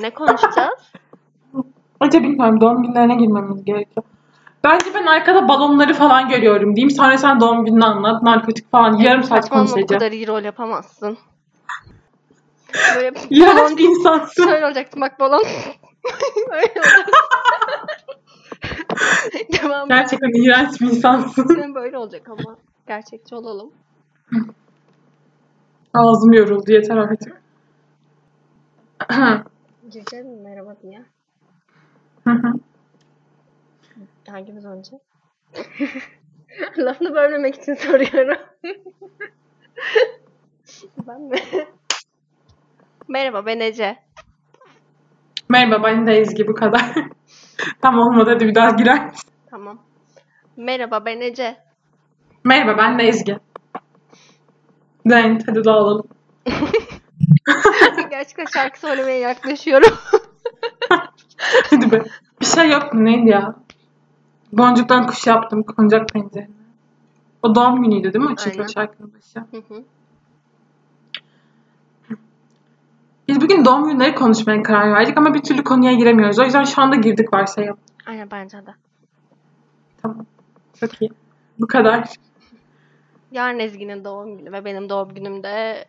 Ne konuşacağız? Önce bilmiyorum doğum günlerine girmemiz gerekiyor. Bence ben arkada balonları falan görüyorum diyeyim. Sonra sen doğum gününü anlat. Narkotik falan. Yarım saat Saçmalama bu kadar iyi rol yapamazsın. Böyle İğrenç bir değil. insansın. Şöyle olacaktı bak balon. Öyle olacak. Devam Gerçekten iğrenç bir insansın. Senin böyle olacak ama. Gerçekçi olalım. Ağzım yoruldu yeter artık. Gireceğiz mi merhaba diye? Hı hı. Hangimiz önce? Lafını bölmemek için soruyorum. ben mi? Merhaba ben Ece. Merhaba ben de Ezgi bu kadar. Tam olmadı hadi bir daha girer misin? Tamam. Merhaba ben Ece. Merhaba ben de Ezgi. Zeynep hadi dağılalım. Gerçekten şarkı söylemeye yaklaşıyorum. Hadi be. Bir şey yok mu neydi ya? Boncuktan kuş yaptım koncak pencerene. O doğum günüydü değil mi? Çünkü Aynen. şarkının başı. Hı hı. Biz bugün doğum günleri konuşmaya karar verdik ama bir türlü konuya giremiyoruz. O yüzden şu anda girdik varsayalım. Aynen bence de. Tamam. Çok iyi. Bu kadar. Yarın Ezgi'nin doğum günü ve benim doğum günüm de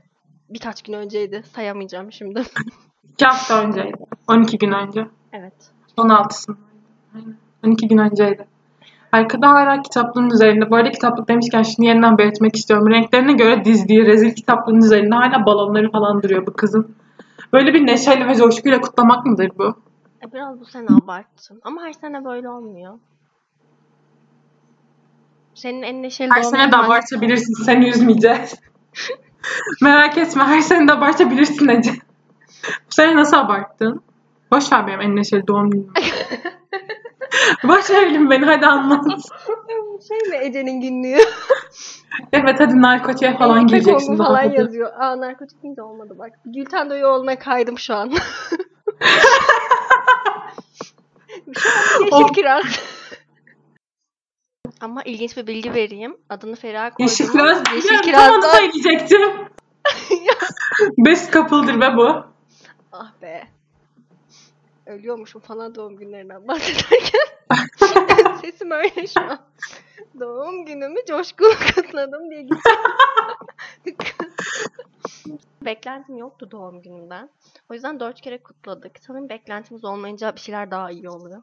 birkaç gün önceydi. Sayamayacağım şimdi. İki hafta önceydi. 12 gün önce. evet. 16'sındaydı. Aynen. 12 gün önceydi. Arkada hala kitaplığın üzerinde. Bu arada kitaplık demişken şunu yeniden belirtmek istiyorum. Renklerine göre dizdiği rezil kitaplığın üzerinde hala balonları falan duruyor bu kızın. Böyle bir neşeyle ve coşkuyla kutlamak mıdır bu? E, biraz bu sene abarttın. Ama her sene böyle olmuyor. Senin en neşeli Her sene de abartabilirsin. Seni üzmeyeceğiz. Merak etme. Her sene de abartabilirsin Ece. Bu sene nasıl abarttın? Boş ver benim en neşeli doğum günümü. Boş verelim beni hadi anlat. Şey mi Ece'nin günlüğü? Evet hadi narkotiğe falan Birlikte gireceksin. Daha falan hadi. yazıyor. Aa narkotik deyince olmadı bak. Gülten Doyoğlu'na kaydım şu an. şu an yeşil kiraz. Ama ilginç bir bilgi vereyim. Adını Feriha koydum. Yeşil kiraz. Yeşil Yeşil kiraz. Tam onu kirazdan... söyleyecektim. Best couple'dır be bu. ah be. Ölüyormuşum falan doğum günlerinden bahsederken. Sesim öyle şu an. Doğum günümü coşkulu kutladım diye. Beklentim yoktu doğum günümden. O yüzden dört kere kutladık. Sanırım beklentimiz olmayınca bir şeyler daha iyi oluyor.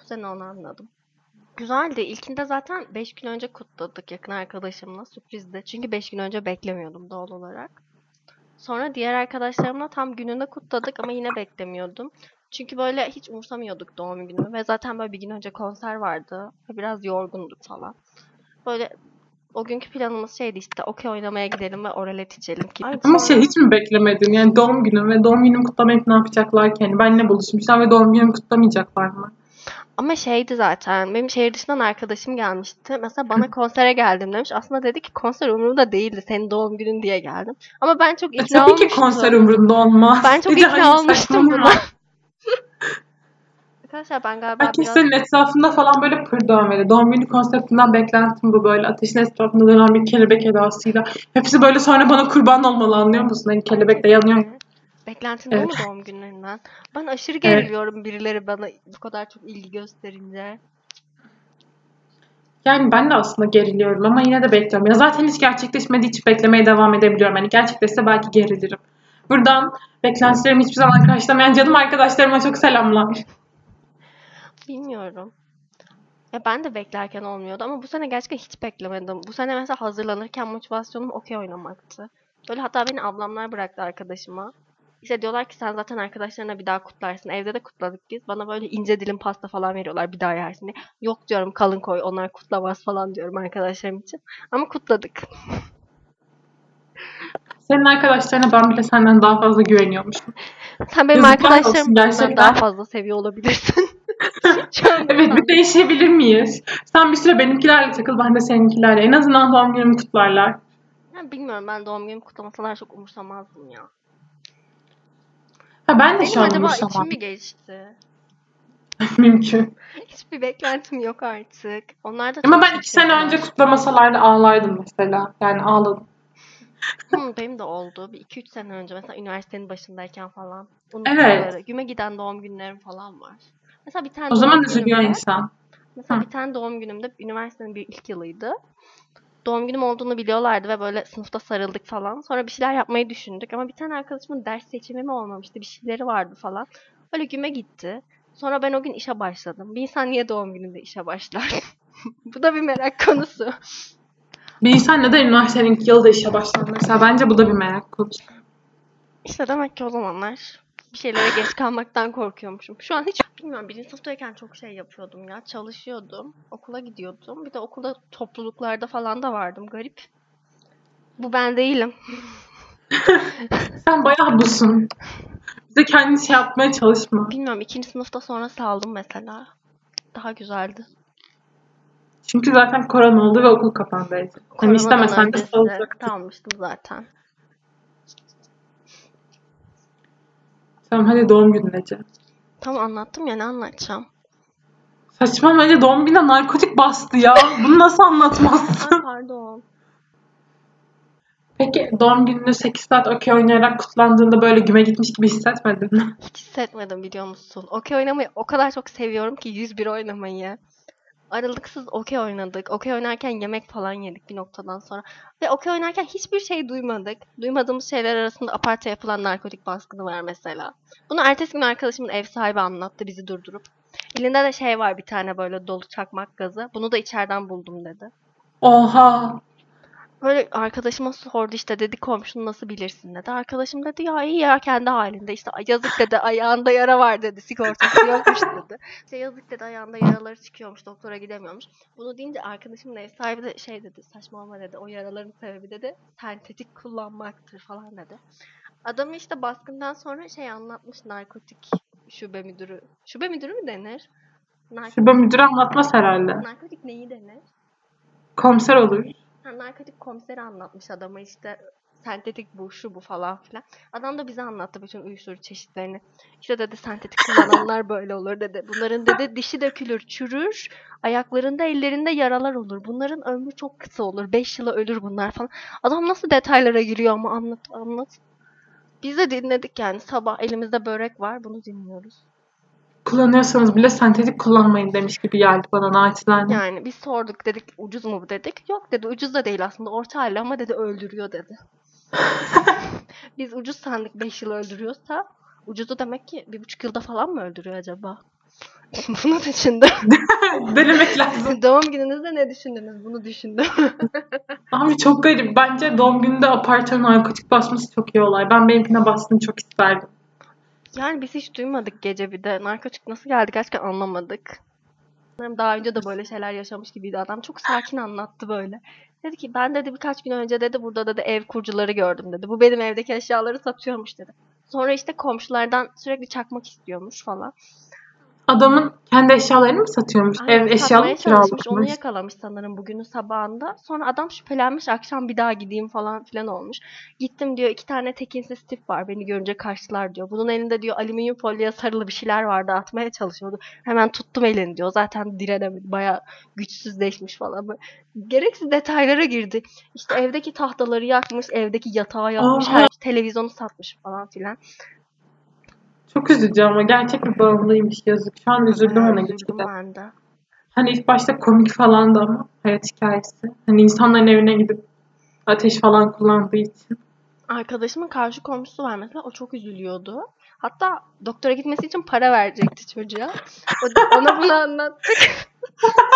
Bu sene onu anladım. Güzeldi. İlkinde zaten 5 gün önce kutladık yakın arkadaşımla. Sürprizdi. Çünkü 5 gün önce beklemiyordum doğal olarak. Sonra diğer arkadaşlarımla tam gününde kutladık ama yine beklemiyordum. Çünkü böyle hiç umursamıyorduk doğum günümü ve zaten böyle bir gün önce konser vardı biraz yorgunduk falan. Böyle o günkü planımız şeydi işte okey oynamaya gidelim ve oralet içelim ki. Ama şey hiç mi beklemedin? Yani doğum günüm ve doğum günümü kutlamayıp ne yapacaklar ki? Yani benimle buluşmuşlar ve doğum günümü kutlamayacaklar mı? Ama şeydi zaten benim şehir dışından arkadaşım gelmişti. Mesela bana konsere geldim demiş. Aslında dedi ki konser umurumda değildi. Senin doğum günün diye geldim. Ama ben çok ikna tabii ki olmuştum. konser umurumda olmaz. Ben çok Ece, ikna olmuştum buna. Arkadaşlar ben galiba Herkes biraz... etrafında falan böyle pır dövmeli. Doğum günü konseptinden beklentim bu böyle. Ateşin etrafında dönen bir kelebek edasıyla. Hepsi böyle sonra bana kurban olmalı anlıyor musun? Hani kelebek de yanıyor. Beklentin bu mu Evet. doğum günlerinden? Ben aşırı geriliyorum birileri bana bu kadar çok ilgi gösterince. Yani ben de aslında geriliyorum ama yine de bekliyorum. Ya zaten hiç gerçekleşmediği için beklemeye devam edebiliyorum. Hani gerçekleşse belki gerilirim. Buradan beklentilerimi hiçbir zaman karşılamayan canım arkadaşlarıma çok selamlar. Bilmiyorum. Ya ben de beklerken olmuyordu ama bu sene gerçekten hiç beklemedim. Bu sene mesela hazırlanırken motivasyonum okey oynamaktı. Böyle hatta beni ablamlar bıraktı arkadaşıma. İşte diyorlar ki sen zaten arkadaşlarına bir daha kutlarsın. Evde de kutladık biz. Bana böyle ince dilim pasta falan veriyorlar bir daha yersin diye. Yok diyorum kalın koy onlar kutlamaz falan diyorum arkadaşlarım için. Ama kutladık. Senin arkadaşlarına ben bile senden daha fazla güveniyormuşum. Sen benim Yazıklar gerçekten. daha fazla seviyor olabilirsin. Evet bir değişebilir miyiz? Sen bir süre benimkilerle takıl ben de seninkilerle. En azından doğum günümü kutlarlar. Ya bilmiyorum ben doğum günümü kutlamasalar çok umursamazdım ya. Ha ben de Benim şu an acaba umursamam. içim mi geçti? Mümkün. Hiçbir beklentim yok artık. Onlar da Ama ben iki sene önce kutlamasalardı ağlardım mesela. Yani ağladım. Hı, benim de oldu. Bir 2-3 sene önce mesela üniversitenin başındayken falan. Evet. Güme giden doğum günlerim falan var. Mesela bir tane O zaman üzülüyor günümde- insan. Mesela Hı. bir tane doğum günümde üniversitenin bir ilk yılıydı. Doğum günüm olduğunu biliyorlardı ve böyle sınıfta sarıldık falan. Sonra bir şeyler yapmayı düşündük ama bir tane arkadaşımın ders seçimi mi olmamıştı, bir şeyleri vardı falan. Öyle güme gitti. Sonra ben o gün işe başladım. Bir insan niye doğum gününde işe başlar? Bu da bir merak konusu. Bir insan neden üniversitenin yılda işe başlar mesela? Bence bu da bir merak konusu. İşte demek ki o zamanlar bir şeylere geç kalmaktan korkuyormuşum. Şu an hiç bilmiyorum. Birinci sınıftayken çok şey yapıyordum ya. Çalışıyordum. Okula gidiyordum. Bir de okulda topluluklarda falan da vardım. Garip. Bu ben değilim. Sen bayağı busun. Bize kendini şey yapmaya çalışma. Bilmiyorum. ikinci sınıfta sonra saldım mesela. Daha güzeldi. Çünkü zaten korona oldu ve okul kapandı. Hani istemesen de öncesi salacaktın. Dalmıştım zaten. Tamam hadi doğum günün Ece. Tam anlattım ya ne anlatacağım. Saçma Ece doğum gününe narkotik bastı ya. Bunu nasıl anlatmazsın? Ay pardon. Peki doğum gününü 8 saat okey oynayarak kutlandığında böyle güme gitmiş gibi hissetmedin mi? Hiç hissetmedim biliyor musun? Okey oynamayı o kadar çok seviyorum ki 101 oynamayı. Aralıksız okey oynadık. Okey oynarken yemek falan yedik bir noktadan sonra. Ve okey oynarken hiçbir şey duymadık. Duymadığımız şeyler arasında aparta yapılan narkotik baskını var mesela. Bunu ertesi gün arkadaşımın ev sahibi anlattı bizi durdurup. Elinde de şey var bir tane böyle dolu çakmak gazı. Bunu da içeriden buldum dedi. Oha. Böyle arkadaşıma sordu işte dedi komşunu nasıl bilirsin dedi. Arkadaşım dedi ya iyi ya kendi halinde işte yazık dedi ayağında yara var dedi sigortası yokmuş dedi. İşte yazık dedi ayağında yaraları çıkıyormuş doktora gidemiyormuş. Bunu deyince arkadaşımın ev sahibi de şey dedi saçmalama dedi o yaraların sebebi dedi sentetik kullanmaktır falan dedi. Adamı işte baskından sonra şey anlatmış narkotik şube müdürü. Şube müdürü mü denir? Narkotik, Şube müdürü anlatmaz herhalde. narkotik neyi denir? Komiser olur. Ha, narkotik komiseri anlatmış adama işte sentetik bu şu bu falan filan. Adam da bize anlattı bütün uyuşturucu çeşitlerini. İşte dedi sentetik kullananlar böyle olur dedi. Bunların dedi dişi dökülür, çürür. Ayaklarında, ellerinde yaralar olur. Bunların ömrü çok kısa olur. 5 yıla ölür bunlar falan. Adam nasıl detaylara giriyor ama anlat anlat. Biz de dinledik yani sabah elimizde börek var bunu dinliyoruz. Kullanıyorsanız bile sentetik kullanmayın demiş gibi geldi bana naçizane. Yani biz sorduk dedik ucuz mu bu dedik. Yok dedi ucuz da değil aslında orta halli ama dedi öldürüyor dedi. Biz ucuz sandık 5 yıl öldürüyorsa ucuzu demek ki bir buçuk yılda falan mı öldürüyor acaba? Bunu düşündüm. Denemek lazım. Doğum gününüzde ne düşündünüz? Bunu düşündüm. Abi çok garip. Bence doğum gününde apartmanın narkotik basması çok iyi olay. Ben benimkine bastığını çok isterdim. Yani biz hiç duymadık gece bir de. Narkotik nasıl geldi gerçekten anlamadık. Daha önce de böyle şeyler yaşamış gibiydi adam. Çok sakin anlattı böyle. Dedi ki ben dedi birkaç gün önce dedi burada dedi ev kurcuları gördüm dedi. Bu benim evdeki eşyaları satıyormuş dedi. Sonra işte komşulardan sürekli çakmak istiyormuş falan. Adamın kendi eşyalarını mı satıyormuş? Aynen, Ev satmaya mı çalışmış. Onu yakalamış sanırım bugünün sabahında. Sonra adam şüphelenmiş. Akşam bir daha gideyim falan filan olmuş. Gittim diyor iki tane tekinsiz tip var. Beni görünce kaçtılar diyor. Bunun elinde diyor alüminyum folyoya sarılı bir şeyler vardı. Atmaya çalışıyordu. Hemen tuttum elini diyor. Zaten direnemedi. Baya güçsüzleşmiş falan. Böyle Gereksiz detaylara girdi. İşte evdeki tahtaları yakmış. Evdeki yatağı yakmış. Oha. Her televizyonu satmış falan filan. Çok üzücü ama gerçek bir bağımlıymış yazık. Şu an üzüldüm ona gitgide. ben de. Hani ilk başta komik falandı ama hayat hikayesi. Hani insanların evine gidip ateş falan kullandığı için. Arkadaşımın karşı komşusu var mesela. O çok üzülüyordu. Hatta doktora gitmesi için para verecekti çocuğa. O, ona bunu anlattık.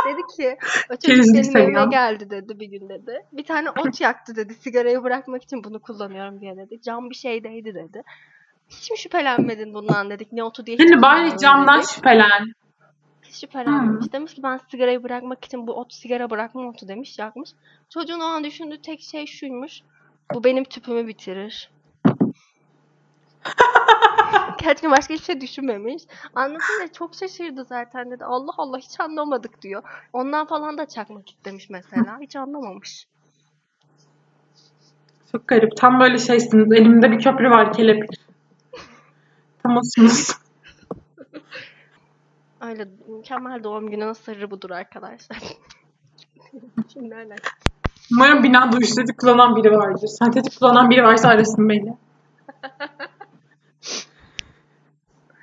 dedi ki o çocuk benim evime geldi dedi bir gün dedi. Bir tane ot yaktı dedi. Sigarayı bırakmak için bunu kullanıyorum diye dedi. Cam bir şeydeydi dedi. Hiç mi şüphelenmedin bundan dedik. Ne otu diye hiç Hani bari camdan dedik. şüphelen. Hiç şüphelenmemiş. Demiş ki ben sigarayı bırakmak için bu ot sigara bırakma otu demiş yakmış. Çocuğun o an düşündüğü tek şey şuymuş. Bu benim tüpümü bitirir. Gerçekten başka hiçbir şey düşünmemiş. Anlatınca çok şaşırdı zaten dedi. Allah Allah hiç anlamadık diyor. Ondan falan da çakmak istemiş mesela. Hiç anlamamış. Çok garip. Tam böyle şeysiniz. Elimde bir köprü var kelepir. Olsunuz. Öyle mükemmel doğum gününün sırrı budur arkadaşlar. Şimdi öyle. Umarım binada uyuşturucu kullanan biri vardır. Sentetik kullanan biri varsa arasın beni.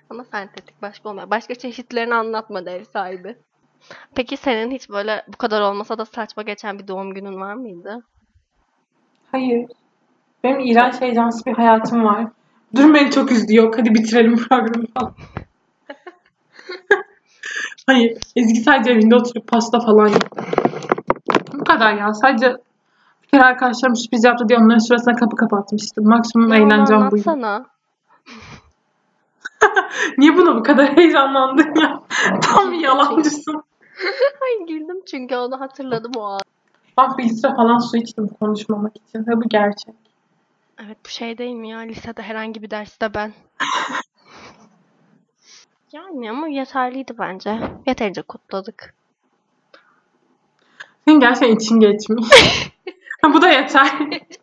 Ama sentetik başka olmuyor. Başka çeşitlerini anlatmadı ev sahibi. Peki senin hiç böyle bu kadar olmasa da saçma geçen bir doğum günün var mıydı? Hayır. Benim iğrenç heyecansız bir hayatım var. Durum beni çok üzdü. Yok hadi bitirelim programı falan. Hayır. Ezgi sadece evinde oturup pasta falan yaptı. Bu kadar ya. Sadece bir kere arkadaşlarım sürpriz yaptı diye onların sırasına kapı kapatmıştım. Maksimum Ya eğlencem buydu. anlatsana. Niye buna bu kadar heyecanlandın ya? Tam bir yalancısın. Ay güldüm çünkü onu hatırladım o an. Bak bir litre falan su içtim konuşmamak için. Ve bu gerçek. Evet bu şey değil mi ya lisede herhangi bir derste ben. Yani ama yeterliydi bence. Yeterince kutladık. Senin gerçekten için geçmiş. bu da yeter.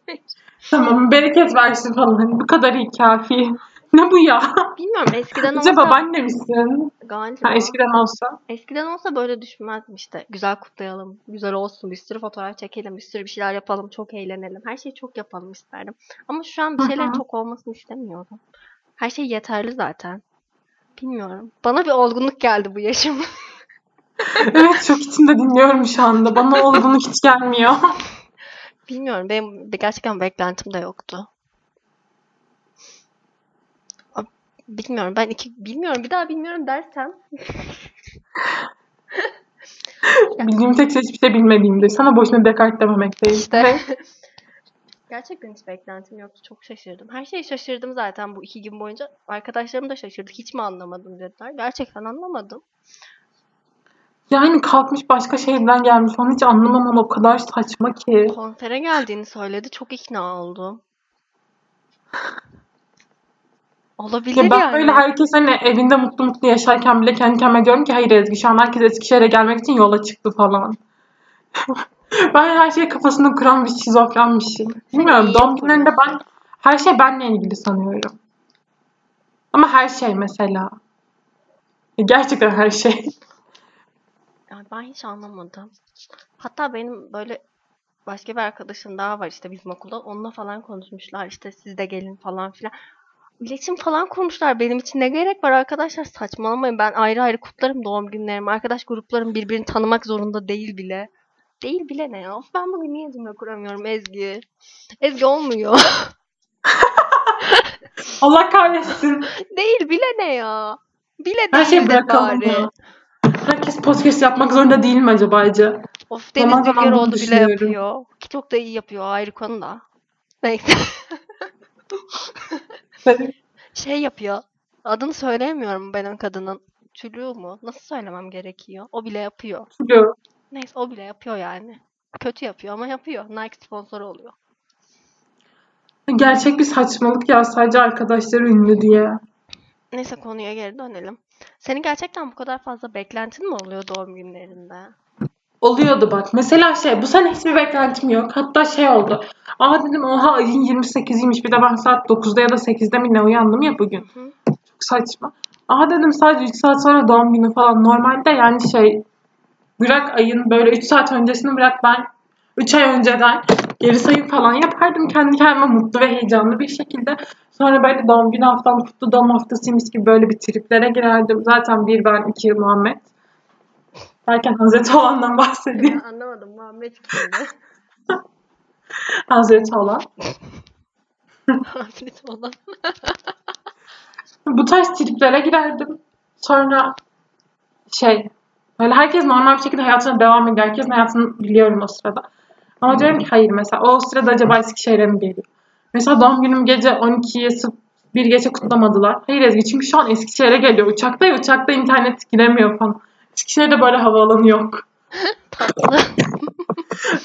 tamam bereket versin falan. Bu kadar iyi kafi. Ne bu ya? Bilmiyorum eskiden olsa babaanne misin? galiba Ha, eskiden olsa. eskiden olsa böyle düşünmezdim işte. Güzel kutlayalım, güzel olsun, bir sürü fotoğraf çekelim, bir sürü bir şeyler yapalım, çok eğlenelim. Her şeyi çok yapalım isterdim. Ama şu an bir hı. çok olmasını istemiyorum. Her şey yeterli zaten. Bilmiyorum. Bana bir olgunluk geldi bu yaşım. Evet çok içinde dinliyorum şu anda. Bana olgunluk hiç gelmiyor. Bilmiyorum. Benim gerçekten beklentim de yoktu. Bilmiyorum. Ben iki bilmiyorum. Bir daha bilmiyorum dersem Bildiğim tek şey hiçbir şey bilmediğimdir. Sana boşuna Descartes dememekteyim. işte Ve gerçekten hiç beklentim yoktu. Çok şaşırdım. Her şeye şaşırdım zaten bu iki gün boyunca. Arkadaşlarım da şaşırdı. Hiç mi anlamadım dediler. Gerçekten anlamadım. yani kalkmış başka şehirden gelmiş. Onu hiç anlamamam o kadar saçma ki. Konsere geldiğini söyledi. Çok ikna oldum. Olabilir Ya ben yani. böyle herkes hani evinde mutlu mutlu yaşarken bile kendi kendime diyorum ki hayır Ezgi şu an herkes Eskişehir'e gelmek için yola çıktı falan. ben her şey kafasında kuran bir şizofrenmişim. Bilmiyorum iyi doğum günlerinde ben her şey benle ilgili sanıyorum. Ama her şey mesela. Gerçekten her şey. Yani ben hiç anlamadım. Hatta benim böyle başka bir arkadaşım daha var işte bizim okulda. Onunla falan konuşmuşlar işte siz de gelin falan filan. İletişim falan kurmuşlar. Benim için ne gerek var arkadaşlar? Saçmalamayın. Ben ayrı ayrı kutlarım doğum günlerimi. Arkadaş gruplarım birbirini tanımak zorunda değil bile. Değil bile ne ya? Of ben bugün niye cümle kuramıyorum Ezgi? Ezgi olmuyor. Allah kahretsin. değil bile ne ya? Bile Her de bırakalım bari. Herkes podcast yapmak zorunda değil mi acaba Ece? Of Deniz Zaman bunu bile yapıyor. Ki çok da iyi yapıyor ayrı konu da. Neyse. Şey yapıyor. Adını söyleyemiyorum ben o kadının. Tülü mu? Nasıl söylemem gerekiyor? O bile yapıyor. Biliyorum. Neyse o bile yapıyor yani. Kötü yapıyor ama yapıyor. Nike sponsoru oluyor. Gerçek bir saçmalık ya sadece arkadaşları ünlü diye. Neyse konuya geri dönelim. Senin gerçekten bu kadar fazla beklentin mi oluyor doğum günlerinde? Oluyordu bak. Mesela şey bu sene hiçbir beklentim yok. Hatta şey oldu. Aa dedim oha ayın 28'iymiş. Bir de ben saat 9'da ya da 8'de mi ne uyandım ya bugün. Hı. Çok saçma. Aa dedim sadece 3 saat sonra doğum günü falan. Normalde yani şey bırak ayın böyle 3 saat öncesini bırak ben 3 ay önceden geri sayım falan yapardım kendi kendime mutlu ve heyecanlı bir şekilde. Sonra böyle doğum günü haftam kutlu doğum haftasıymış gibi böyle bir triplere girerdim. Zaten bir ben iki Muhammed. Derken Hazreti olandan bahsediyor. Anlamadım. Muhammed kimdi? Hazreti olan. Muhammed olan. Bu tarz triplere girerdim. Sonra şey böyle herkes normal bir şekilde hayatına devam ediyor. Herkesin hayatını biliyorum o sırada. Ama diyorum ki hayır mesela o sırada acaba Eskişehir'e mi geliyor? Mesela doğum günüm gece 12'ye sıf- bir gece kutlamadılar. Hayır Ezgi çünkü şu an Eskişehir'e geliyor. Uçakta ya uçakta internet giremiyor falan. Eskişehir'de böyle havaalanı yok. Tatlı.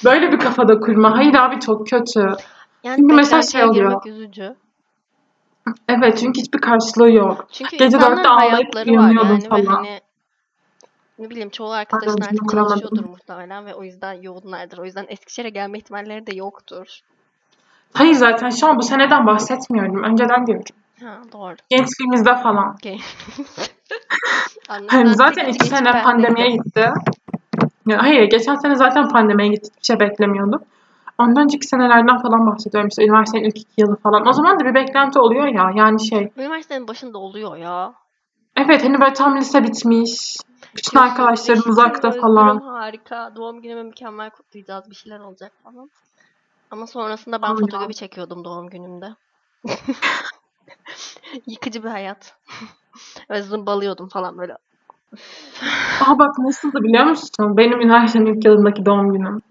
Böyle bir kafada kurma. Hayır abi çok kötü. Yani Çünkü mesela şey oluyor. üzücü. Evet çünkü hiçbir karşılığı yok. Çünkü Gece dörtte ağlayıp uyanıyordum yani falan. hani ne bileyim çoğu arkadaşın artık çalışıyordur muhtemelen ve o yüzden yoğunlardır. O yüzden Eskişehir'e gelme ihtimalleri de yoktur. Hayır zaten şu an bu seneden bahsetmiyorum. Önceden diyorum. Ha doğru. Gençliğimizde falan. Okey. Anladım. Hani zaten iki sene pandemiye gitti. Ya hayır geçen sene zaten pandemiye gitti. Hiçbir şey beklemiyordum. Ondan önceki senelerden falan bahsediyorum. İşte üniversitenin ilk iki yılı falan. O zaman da bir beklenti oluyor ya. Yani şey. Üniversitenin başında oluyor ya. Evet hani böyle tam lise bitmiş. Bütün arkadaşlarım uzakta falan. harika. Doğum günümü mükemmel kutlayacağız. Bir şeyler olacak falan. Ama sonrasında ben fotoğrafı çekiyordum doğum günümde. Yıkıcı bir hayat. Ve zımbalıyordum falan böyle. Aa bak nasıldı biliyor musun? Benim üniversitenin ilk yılındaki doğum günüm.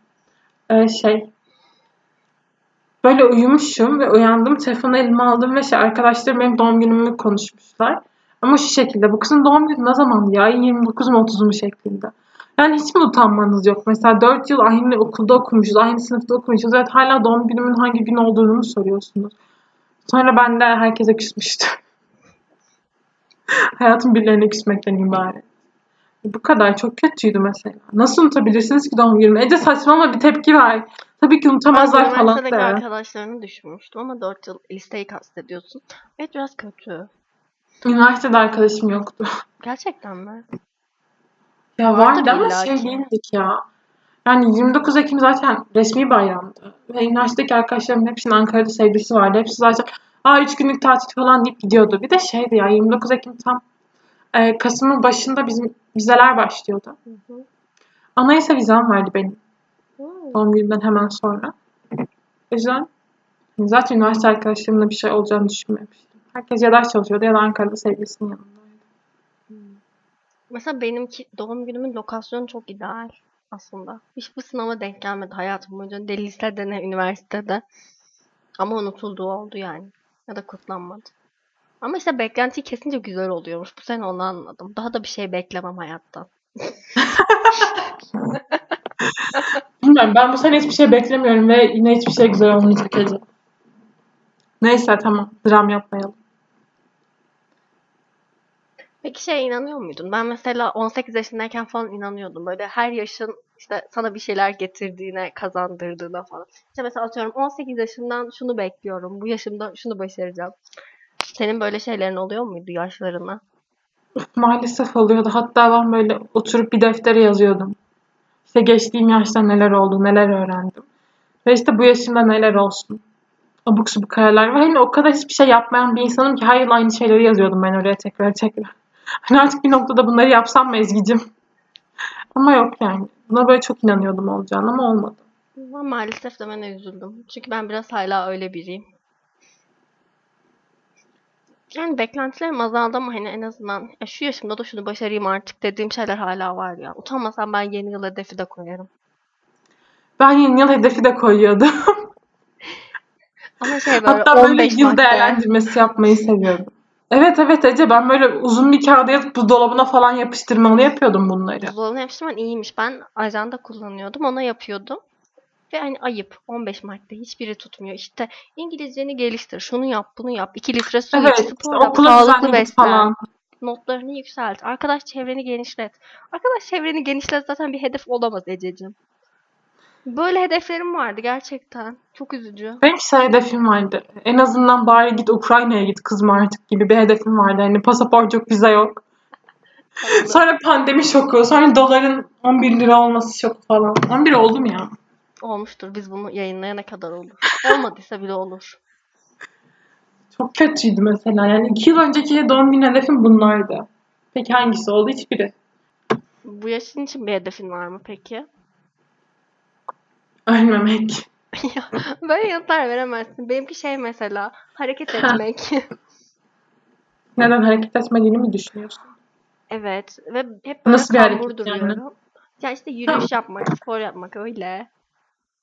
Ee, şey. Böyle uyumuşum ve uyandım. Telefonu elime aldım ve şey arkadaşlarım benim doğum günümü konuşmuşlar. Ama şu şekilde. Bu kızın doğum günü ne zamandı ya? 29 mu 30 mu şeklinde. Yani hiç mi utanmanız yok? Mesela 4 yıl aynı okulda okumuşuz, aynı sınıfta okumuşuz. Evet hala doğum günümün hangi gün olduğunu mu soruyorsunuz? Sonra ben de herkese küsmüştüm. Hayatım birilerine küsmekten ibaret. Bu kadar çok kötüydü mesela. Nasıl unutabilirsiniz ki doğum günümü? Ece saçmalama bir tepki ver. Tabii ki Ben unutamazlar falan üniversitedeki de. arkadaşlarını düşünmüştüm ama 4 yıl listeyi kastediyorsun. Evet biraz kötü. Üniversitede arkadaşım yoktu. Gerçekten mi? Ya Vardır vardı ama şey değildik ya. Yani 29 Ekim zaten resmi bayramdı. Ve üniversitedeki arkadaşlarımın hepsinin Ankara'da sevgilisi vardı. Hepsi zaten aa 3 günlük tatil falan deyip gidiyordu. Bir de şeydi ya 29 Ekim tam e, Kasım'ın başında bizim vizeler başlıyordu. Hı hı. Anayasa vizem vardı benim Hmm. doğum gününden hemen sonra. O yüzden zaten üniversite arkadaşlarımla bir şey olacağını düşünmemiştim. Herkes ya ders çalışıyordu ya da Ankara'da sevgilisinin yanındaydı. Mesela benimki doğum günümün lokasyonu çok ideal aslında. Hiçbir sınava denk gelmedi hayatım boyunca. Ne lisede ne üniversitede. Ama unutulduğu oldu yani. Ya da kutlanmadı. Ama işte beklentiyi kesince güzel oluyormuş. Bu sene onu anladım. Daha da bir şey beklemem hayattan. Bilmiyorum ben bu sene hiçbir şey beklemiyorum ve yine hiçbir şey güzel olmayacak Ece. Neyse tamam dram yapmayalım. Peki şeye inanıyor muydun? Ben mesela 18 yaşındayken falan inanıyordum. Böyle her yaşın işte sana bir şeyler getirdiğine, kazandırdığına falan. İşte mesela atıyorum 18 yaşından şunu bekliyorum. Bu yaşımda şunu başaracağım. Senin böyle şeylerin oluyor muydu yaşlarına? Maalesef oluyordu. Hatta ben böyle oturup bir deftere yazıyordum. İşte geçtiğim yaşta neler oldu, neler öğrendim. Ve işte bu yaşımda neler olsun. Abuk subuk kararlar. Ve hani o kadar hiçbir şey yapmayan bir insanım ki her yıl aynı şeyleri yazıyordum ben oraya tekrar tekrar. Hani artık bir noktada bunları yapsam mı Ezgi'cim? Ama yok yani. Buna böyle çok inanıyordum olacağını ama olmadı. Ama maalesef demene üzüldüm. Çünkü ben biraz hala öyle biriyim. Yani beklentilerim azaldı ama hani en azından ya şu yaşımda da şunu başarayım artık dediğim şeyler hala var ya. Utanmasam ben yeni yıl hedefi de koyarım. Ben yeni yıl hedefi de koyuyordum. Ama şey böyle Hatta böyle 15 yıl madde. değerlendirmesi yapmayı seviyordum. Evet evet Ece ben böyle uzun bir kağıda yazıp buzdolabına falan yapıştırmalı yapıyordum bunları. Buzdolabına yapıştırman iyiymiş. Ben ajanda kullanıyordum. Ona yapıyordum. Ve hani ayıp. 15 madde. Hiçbiri tutmuyor. İşte İngilizceni geliştir. Şunu yap, bunu yap. 2 litre su Evet iç, spor yap, sağlıklı beslen. falan. Notlarını yükselt. Arkadaş çevreni genişlet. Arkadaş çevreni genişlet zaten bir hedef olamaz Ececiğim. Böyle hedeflerim vardı gerçekten. Çok üzücü. Benim şey hedefim vardı. En azından bari git Ukrayna'ya git kızım artık gibi bir hedefim vardı. Hani pasaport yok, vize yok. Sonra pandemi şoku, sonra doların 11 lira olması şoku falan. 11 oldu mu ya? Olmuştur. Biz bunu yayınlayana kadar olur. Olmadıysa bile olur. Çok kötüydü mesela. Yani 2 yıl önceki doğum günü hedefim bunlardı. Peki hangisi oldu? Hiçbiri. Bu yaşın için bir hedefin var mı peki? Ölmemek. Böyle yanıtlar veremezsin. Benimki şey mesela hareket etmek. Neden hareket etmediğini mi düşünüyorsun? Evet ve hep böyle Nasıl bir hareket kambur yani? duruyorum. Ya işte yürüyüş yapmak, spor yapmak öyle.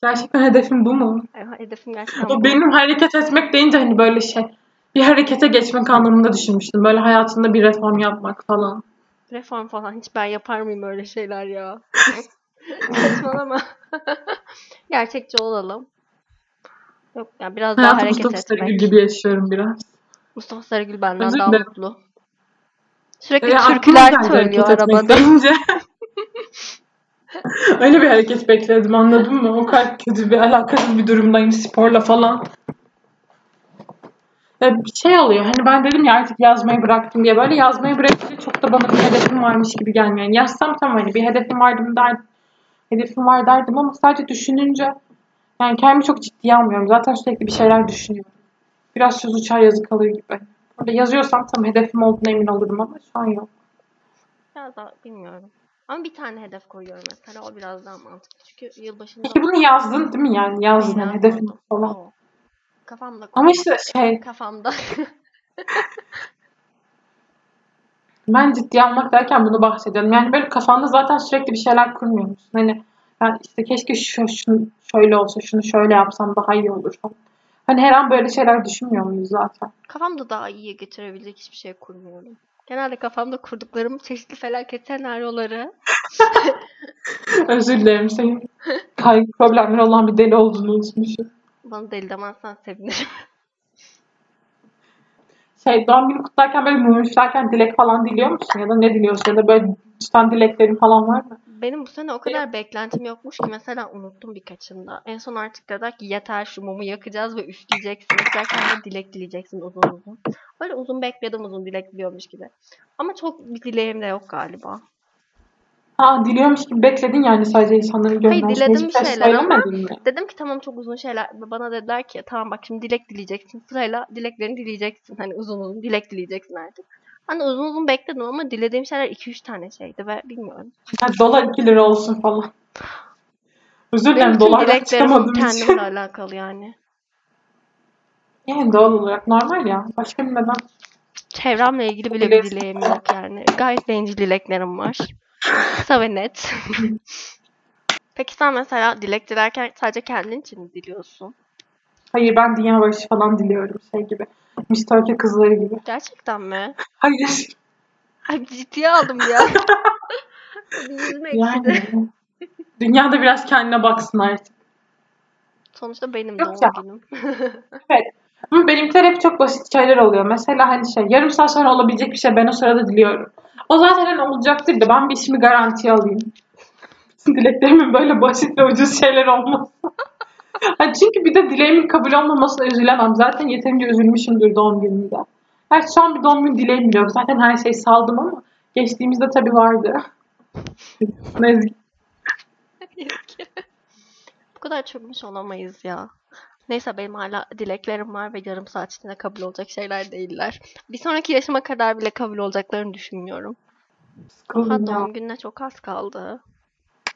Gerçekten hedefim bu mu? Hedefim gerçekten O bu. benim hareket etmek deyince hani böyle şey bir harekete geçmek anlamında düşünmüştüm. Böyle hayatında bir reform yapmak falan. Reform falan hiç ben yapar mıyım öyle şeyler ya? Saçmalama. Gerçekçi olalım. Yok ya biraz daha Hayatı hareket Mustafa Sarıgül etmek. gibi yaşıyorum biraz. Mustafa Sarıgül benden Özür daha dilerim. mutlu. Sürekli aklıma türküler söylüyor arabada. Öyle bir hareket bekledim anladın mı? O kadar kötü bir alakasız bir durumdayım sporla falan. Ya bir şey oluyor hani ben dedim ya artık yazmayı bıraktım diye böyle yazmayı bırakınca çok da bana bir hedefim varmış gibi gelmiyor. Yani yazsam tamam hani bir hedefim vardı derdim. Hedefim var derdim ama sadece düşününce Yani kendimi çok ciddiye almıyorum. Zaten sürekli bir şeyler düşünüyorum. Biraz söz uçar yazı kalır gibi. Böyle yazıyorsam tam hedefim olduğuna emin olurum ama şu an yok. Biraz daha bilmiyorum. Ama bir tane hedef koyuyorum mesela. O biraz daha mantıklı. Çünkü yılbaşında Peki bunu yazdın değil mi yani? Yazdın Aynen yani hedefim koydum. falan. O. Kafamda Ama işte şey kafamda. ben ciddiye almak derken bunu bahsediyorum. Yani böyle kafanda zaten sürekli bir şeyler kurmuyor musun? Hani yani işte keşke şu, şunu şöyle olsa, şunu şöyle yapsam daha iyi olur falan. Hani her an böyle şeyler düşünmüyor muyuz zaten? Kafamda daha iyiye getirebilecek hiçbir şey kurmuyorum. Genelde kafamda kurduklarım çeşitli felaket senaryoları. Özür dilerim senin kaygı problemleri olan bir deli olduğunu unutmuşum. Bana deli demezsen sevinirim. Şey doğum günü kutlarken böyle mum üflerken dilek falan diliyor musun? Ya da ne diliyorsun? Ya da böyle tutan dileklerin falan var mı? Benim bu sene o kadar beklentim yokmuş ki mesela unuttum birkaçında. En son artık dediler ki yeter şu mumu yakacağız ve üfleyeceksin. Üflerken de dilek dileyeceksin uzun uzun. Böyle uzun bekledim uzun dilek diliyormuş gibi. Ama çok bir dileğim de yok galiba. Ha diliyormuş gibi bekledin yani sadece insanların gönlünü. diledim Hiçbir şey şeyler ama- mi? Dedim ki tamam çok uzun şeyler. Bana dediler ki tamam bak şimdi dilek dileyeceksin. Sırayla dileklerini dileyeceksin. Hani uzun uzun dilek dileyeceksin artık. De uzun uzun bekledim ama dilediğim şeyler 2-3 tane şeydi ve bilmiyorum. Ha, dolar 2 lira olsun falan. Özür dilerim dolardan çıkamadığım için. kendimle alakalı yani. Yani doğal olarak normal ya. Başka bir neden. Çevremle ilgili bile bir Dileğim. yok yani. Gayet bencil dileklerim var. Kısa ve net. Peki sen mesela dilek dilerken sadece kendin için mi diliyorsun? Hayır ben dünya barışı falan diliyorum şey gibi. Miss Turkey kızları gibi. Gerçekten mi? Hayır. Ay ciddiye aldım ya. Yani. Dünyada biraz kendine baksın artık. Sonuçta benim Yok doğum ya. günüm. Ama benimkiler hep çok basit şeyler oluyor. Mesela hani şey yarım saat sonra olabilecek bir şey ben o sırada diliyorum. O zaten hani olacaktır da ben bir işimi garantiye alayım. Dileklerimin böyle basit ve ucuz şeyler olması. Hani çünkü bir de dileğimin kabul olmamasına üzülemem. Zaten yeterince üzülmüşümdür doğum günümde. Her şu an bir doğum günü dileğim yok. Zaten her şeyi saldım ama geçtiğimizde tabii vardı. Neyse. Bu kadar çökmüş olamayız ya. Neyse benim hala dileklerim var ve yarım saat içinde kabul olacak şeyler değiller. Bir sonraki yaşıma kadar bile kabul olacaklarını düşünmüyorum. Sıkıldım Ha ya. doğum gününe çok az kaldı.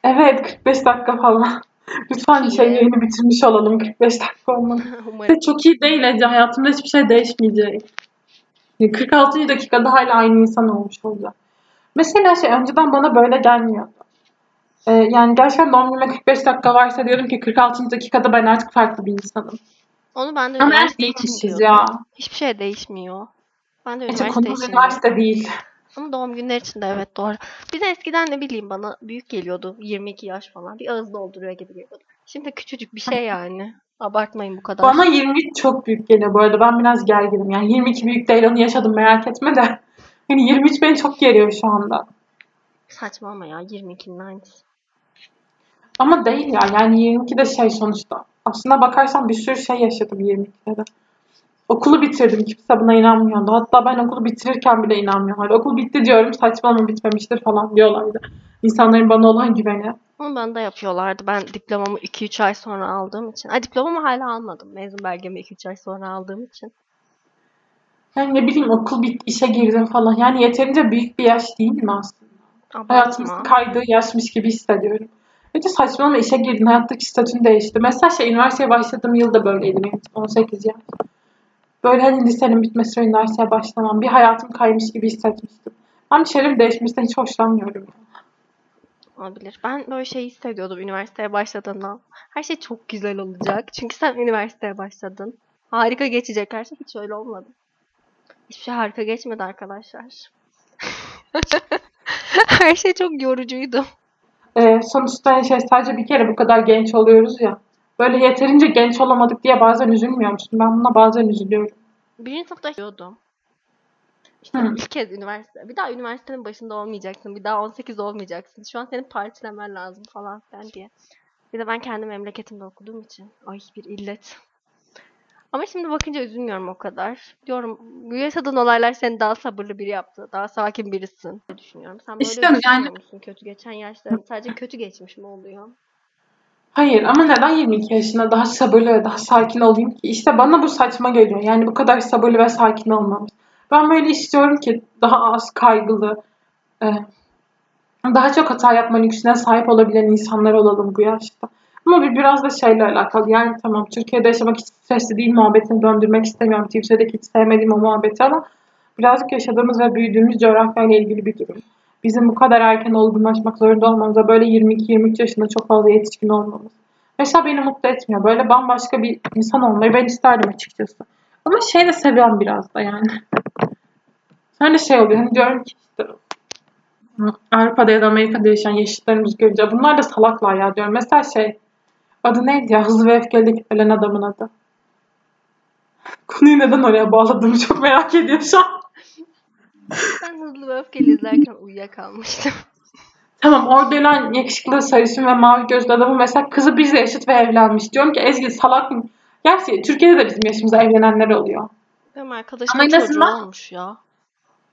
Evet 45 dakika falan. Lütfen İyi. şey yayını bitirmiş olalım 45 dakika olmalı. Umarım. Çok iyi değil Ece. Hayatımda hiçbir şey değişmeyecek. Yani 46. dakikada hala aynı insan olmuş olacak. Mesela şey önceden bana böyle gelmiyordu. Ee, yani gerçekten doğum günüme 45 dakika varsa diyordum ki 46. dakikada ben artık farklı bir insanım. Onu ben de Ama üniversite için değilmişiz diyordum. ya. Hiçbir şey değişmiyor. Ben de üniversite konumuz için üniversite değil. Ama doğum günleri için de evet doğru. Bir de eskiden ne bileyim bana büyük geliyordu. 22 yaş falan. Bir ağız dolduruyor gibi geliyordu. Şimdi küçücük bir şey yani. Abartmayın bu kadar. Bana 23 çok büyük geliyor bu arada. Ben biraz gerginim. Yani 22 büyük değil onu yaşadım merak etme de. Yani 23 beni çok geriyor şu anda. Saçma ama ya 22'nin aynısı. Ama değil ya. Yani 22 de şey sonuçta. Aslına bakarsan bir sürü şey yaşadım 22'de de. Okulu bitirdim. Kimse buna inanmıyordu. Hatta ben okulu bitirirken bile inanmıyorlardı. Okul bitti diyorum. Saçmalama bitmemiştir falan diyorlardı. İnsanların bana olan güveni. Onu bana da yapıyorlardı. Ben diplomamı 2-3 ay sonra aldığım için. Ay diplomamı hala almadım. Mezun belgemi 2-3 ay sonra aldığım için. Yani ne bileyim okul bitti, işe girdim falan. Yani yeterince büyük bir yaş değil mi aslında? Hayatımızın Abartma. kaydığı yaşmış gibi hissediyorum. Önce saçmalama işe girdin, hayattaki statün değişti. Mesela şey üniversiteye başladığım yılda böyleydi benim 18 yaş. Böyle hani lisenin bitmesi ve üniversiteye başlamam. Bir hayatım kaymış gibi hissetmiştim. Ben bir şeylerin değişmesinden hiç hoşlanmıyorum. Olabilir. Ben böyle şey hissediyordum üniversiteye başladığımda. Her şey çok güzel olacak. Çünkü sen üniversiteye başladın. Harika geçecek her şey. Hiç öyle olmadı. Hiçbir şey harika geçmedi arkadaşlar. her şey çok yorucuydu. Ee, sonuçta şey sadece bir kere bu kadar genç oluyoruz ya. Böyle yeterince genç olamadık diye bazen üzülmüyor musun? Ben buna bazen üzülüyorum. Birinci sınıfta diyordum. İşte Hı. ilk kez üniversite. Bir daha üniversitenin başında olmayacaksın. Bir daha 18 olmayacaksın. Şu an senin partilemen lazım falan filan diye. Bir de ben kendi memleketimde okuduğum için. Ay bir illet. Ama şimdi bakınca üzülmüyorum o kadar. Diyorum yaşadığın olaylar seni daha sabırlı biri yaptı. Daha sakin birisin düşünüyorum. Sen böyle İşte düşünmüyor yani- musun? Kötü geçen yaşların sadece kötü geçmiş mi oluyor? Hayır ama neden 22 yaşında daha sabırlı ve daha sakin olayım ki? İşte bana bu saçma geliyor. Yani bu kadar sabırlı ve sakin olmamız. Ben böyle istiyorum ki daha az kaygılı, e, daha çok hata yapma lüksüne sahip olabilen insanlar olalım bu yaşta. Ama bir biraz da şeyle alakalı. Yani tamam Türkiye'de yaşamak hiç stresli değil muhabbetini döndürmek istemiyorum. Kimse'deki hiç sevmediğim o muhabbeti ama birazcık yaşadığımız ve büyüdüğümüz coğrafyayla ilgili bir durum. Bizim bu kadar erken olgunlaşmak zorunda olmamıza böyle 22-23 yaşında çok fazla yetişkin olmamız. Mesela beni mutlu etmiyor. Böyle bambaşka bir insan olmayı ben isterdim açıkçası. Ama şey de seviyorum biraz da yani. De şey oluyor. Hani diyorum ki işte Avrupa'da ya da Amerika'da yaşayan yaşıtlarımız görünce bunlar da salaklar ya diyorum. Mesela şey adı neydi ya? Hızlı ve öfkeli ölen adamın adı. Konuyu neden oraya bağladığımı çok merak ediyorum şu an. Ben Hızlı ve Öfkeli izlerken uyuyakalmıştım. Tamam orada ölen yakışıklı sarışın ve mavi gözlü adamın mesela kızı bizle yaşıt ve evlenmiş. Diyorum ki Ezgi salak mı? Gerçi Türkiye'de de bizim yaşımızda evlenenler oluyor. Benim arkadaşımın Ama en azından- olmuş ya.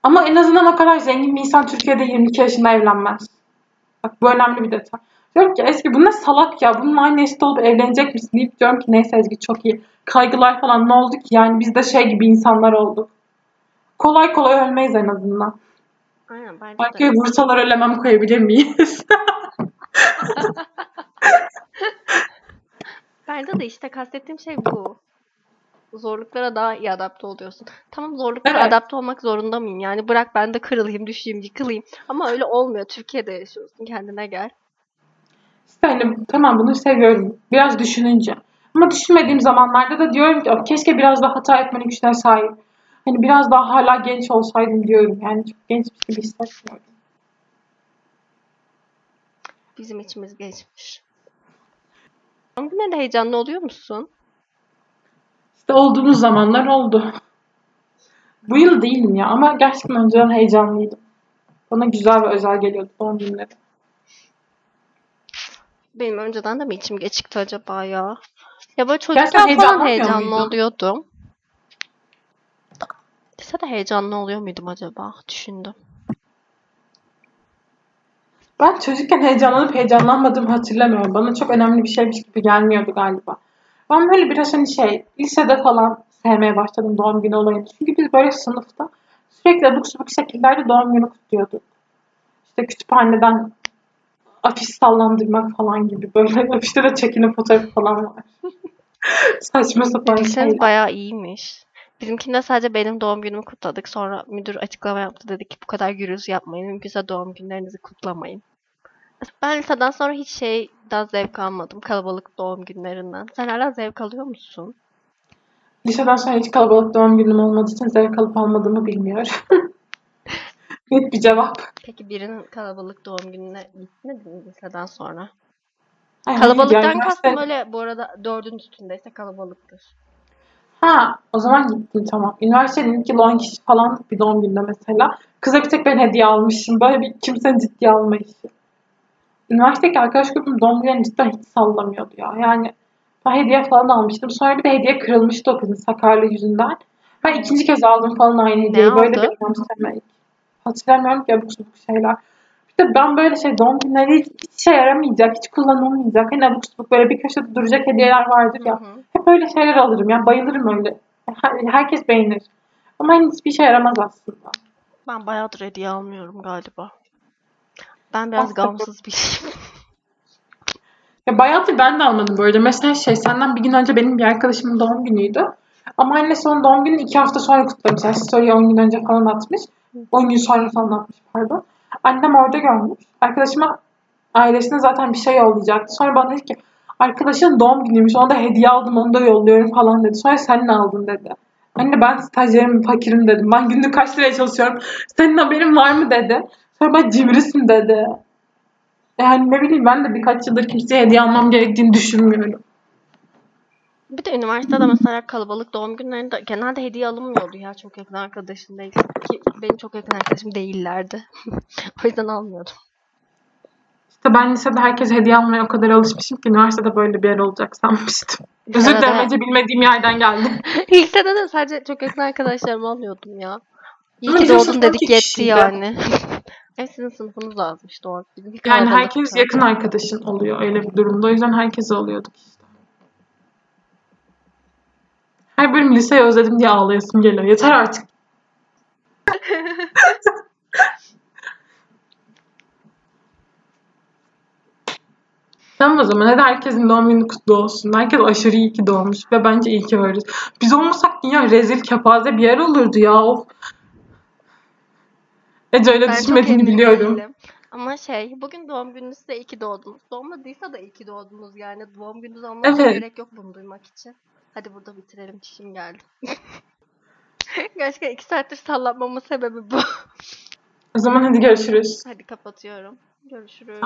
Ama en azından o kadar zengin bir insan Türkiye'de 22 yaşında evlenmez. Bak bu önemli bir detay. Diyorum ki Ezgi bu ne salak ya. Bunun aynı yaşta olup evlenecek misin deyip diyorum ki neyse Ezgi çok iyi. Kaygılar falan ne oldu ki yani biz de şey gibi insanlar olduk. Kolay kolay ölmeyiz en azından. Aynen bence de. vursalar ölemem koyabilir miyiz? Bence de işte kastettiğim şey bu. Zorluklara daha iyi adapte oluyorsun. Tamam zorluklara Evet. adapte olmak zorunda mıyım? Yani bırak ben de kırılayım, düşeyim, yıkılayım. Ama öyle olmuyor. Türkiye'de yaşıyorsun. Kendine gel. Hani tamam bunu seviyorum. Biraz düşününce. Ama düşünmediğim zamanlarda da diyorum ki "Of, keşke biraz daha hata etme güçüne sahip. Hani biraz daha hala genç olsaydım diyorum. Yani çok gençmiş gibi hissetmiyorum. Bizim içimiz geçmiş. Doğum gününe de heyecanlı oluyor musun? İşte olduğumuz zamanlar oldu. Bu yıl değilim ya ama gerçekten önceden heyecanlıydım. Bana güzel ve özel geliyordu doğum günleri. Benim önceden de mi içim geçikti acaba ya? Ya böyle Gerçekten çocukken falan heyecanlı muydun? oluyordum. Lisede heyecanlı oluyor muydum acaba? Düşündüm. Ben çocukken heyecanlanıp heyecanlanmadığımı hatırlamıyorum. Bana çok önemli bir şeymiş gibi gelmiyordu galiba. Ben böyle biraz hani şey, lisede falan sevmeye başladım doğum günü olayını. Çünkü biz böyle sınıfta sürekli abuk subuk şekillerde doğum günü kutluyorduk. İşte kütüphaneden afiş sallandırmak falan gibi. Böyle afişte de çekinin fotoğrafı falan var. Saçma sapan şeyler. bayağı iyiymiş. Bizimkinde sadece benim doğum günümü kutladık. Sonra müdür açıklama yaptı. Dedi ki bu kadar gürültü yapmayın. Mümkünse doğum günlerinizi kutlamayın. Ben liseden sonra hiç şeyden zevk almadım. Kalabalık doğum günlerinden. Sen hala zevk alıyor musun? Liseden sonra hiç kalabalık doğum günüm olmadığı için zevk alıp almadığımı bilmiyorum. Net bir cevap. Peki birinin kalabalık doğum gününe gitmedin mi liseden sonra? Ay, Kalabalıktan yani kastım üniversite- öyle bu arada dördün üstündeyse kalabalıktır. Ha, o zaman gittim tamam. Üniversitenin yıl 10 kişi falan bir doğum gününde mesela. Kıza bir tek ben hediye almışım. Böyle bir kimsenin ciddiye almayışı. Üniversitedeki arkadaş grubum doğum günlerini cidden hiç sallamıyordu ya. Yani ben hediye falan almıştım. Sonra bir de hediye kırılmıştı o kızın sakarlığı yüzünden. Ben ikinci kez aldım falan aynı hediyeyi. Böyle aldı? bir önemsemek. Hatırlamıyorum ki abuk subuk şeyler. De ben böyle şey doğum günleri hiç, hiç işe yaramayacak, hiç kullanılmayacak. Hani abuk subuk böyle bir köşede duracak hediyeler vardır ya. Hı hı. Hep öyle şeyler alırım. Yani bayılırım öyle. Her- Herkes beğenir. Ama hani hiçbir işe yaramaz aslında. Ben bayağıdır hediye almıyorum galiba. Ben biraz Aslında- gamsız biriyim. Ya bayağıdır ben de almadım arada. Mesela şey senden bir gün önce benim bir arkadaşımın doğum günüydü. Ama annesi onun doğum gününü iki hafta sonra kutlamış. Yani story'yi 10 gün önce falan atmış. 10 gün sonra falan atmış pardon. Annem orada görmüş. Arkadaşıma ailesine zaten bir şey yollayacaktı. Sonra bana dedi ki arkadaşın doğum günüymüş. Ona da hediye aldım onu da yolluyorum falan dedi. Sonra sen ne aldın dedi. Anne ben stajyerim fakirim dedim. Ben günlük kaç liraya çalışıyorum. Senin haberin var mı dedi. Sonra ben cimrisin dedi. Yani ne bileyim ben de birkaç yıldır kimseye hediye almam gerektiğini düşünmüyorum. Bir de üniversitede mesela kalabalık doğum günlerinde genelde hediye alınmıyordu ya çok yakın arkadaşım değil. Ki benim çok yakın arkadaşım değillerdi. o yüzden almıyordum. İşte ben lisede herkes hediye almaya o kadar alışmışım ki üniversitede böyle bir yer olacak sanmıştım. Özür dilerim Ece bilmediğim yerden geldim. Lisede de sadece çok yakın arkadaşlarımı alıyordum ya. İyi ki bizim sınıf dedik 12 yetti yani. E sizin sınıfınız azmış doğru. Bizimki Yani herkes yakın arkadaşın oluyor öyle bir durumda. O yüzden herkesi alıyorduk işte. Her bölüm liseyi özledim diye ağlayasım geliyor. Yeter artık. Tamam o zaman hadi herkesin doğum günü kutlu olsun. Herkes aşırı iyi ki doğmuş ve bence iyi ki varız. Biz olmasak dünya rezil kepaze bir yer olurdu ya. Of. Ece öyle Ben düşünmediğini biliyorum. değilim. Ama şey, bugün doğum gününüz de iyi ki doğdunuz. Doğmadıysa da iyi ki doğdunuz yani. Doğum gününüz olmasına Evet. gerek yok bunu duymak için. Hadi burada bitirelim, çişim geldi. Gerçekten iki saattir sallanmamın sebebi bu. O zaman hadi görüşürüz. Hadi kapatıyorum. Görüşürüz.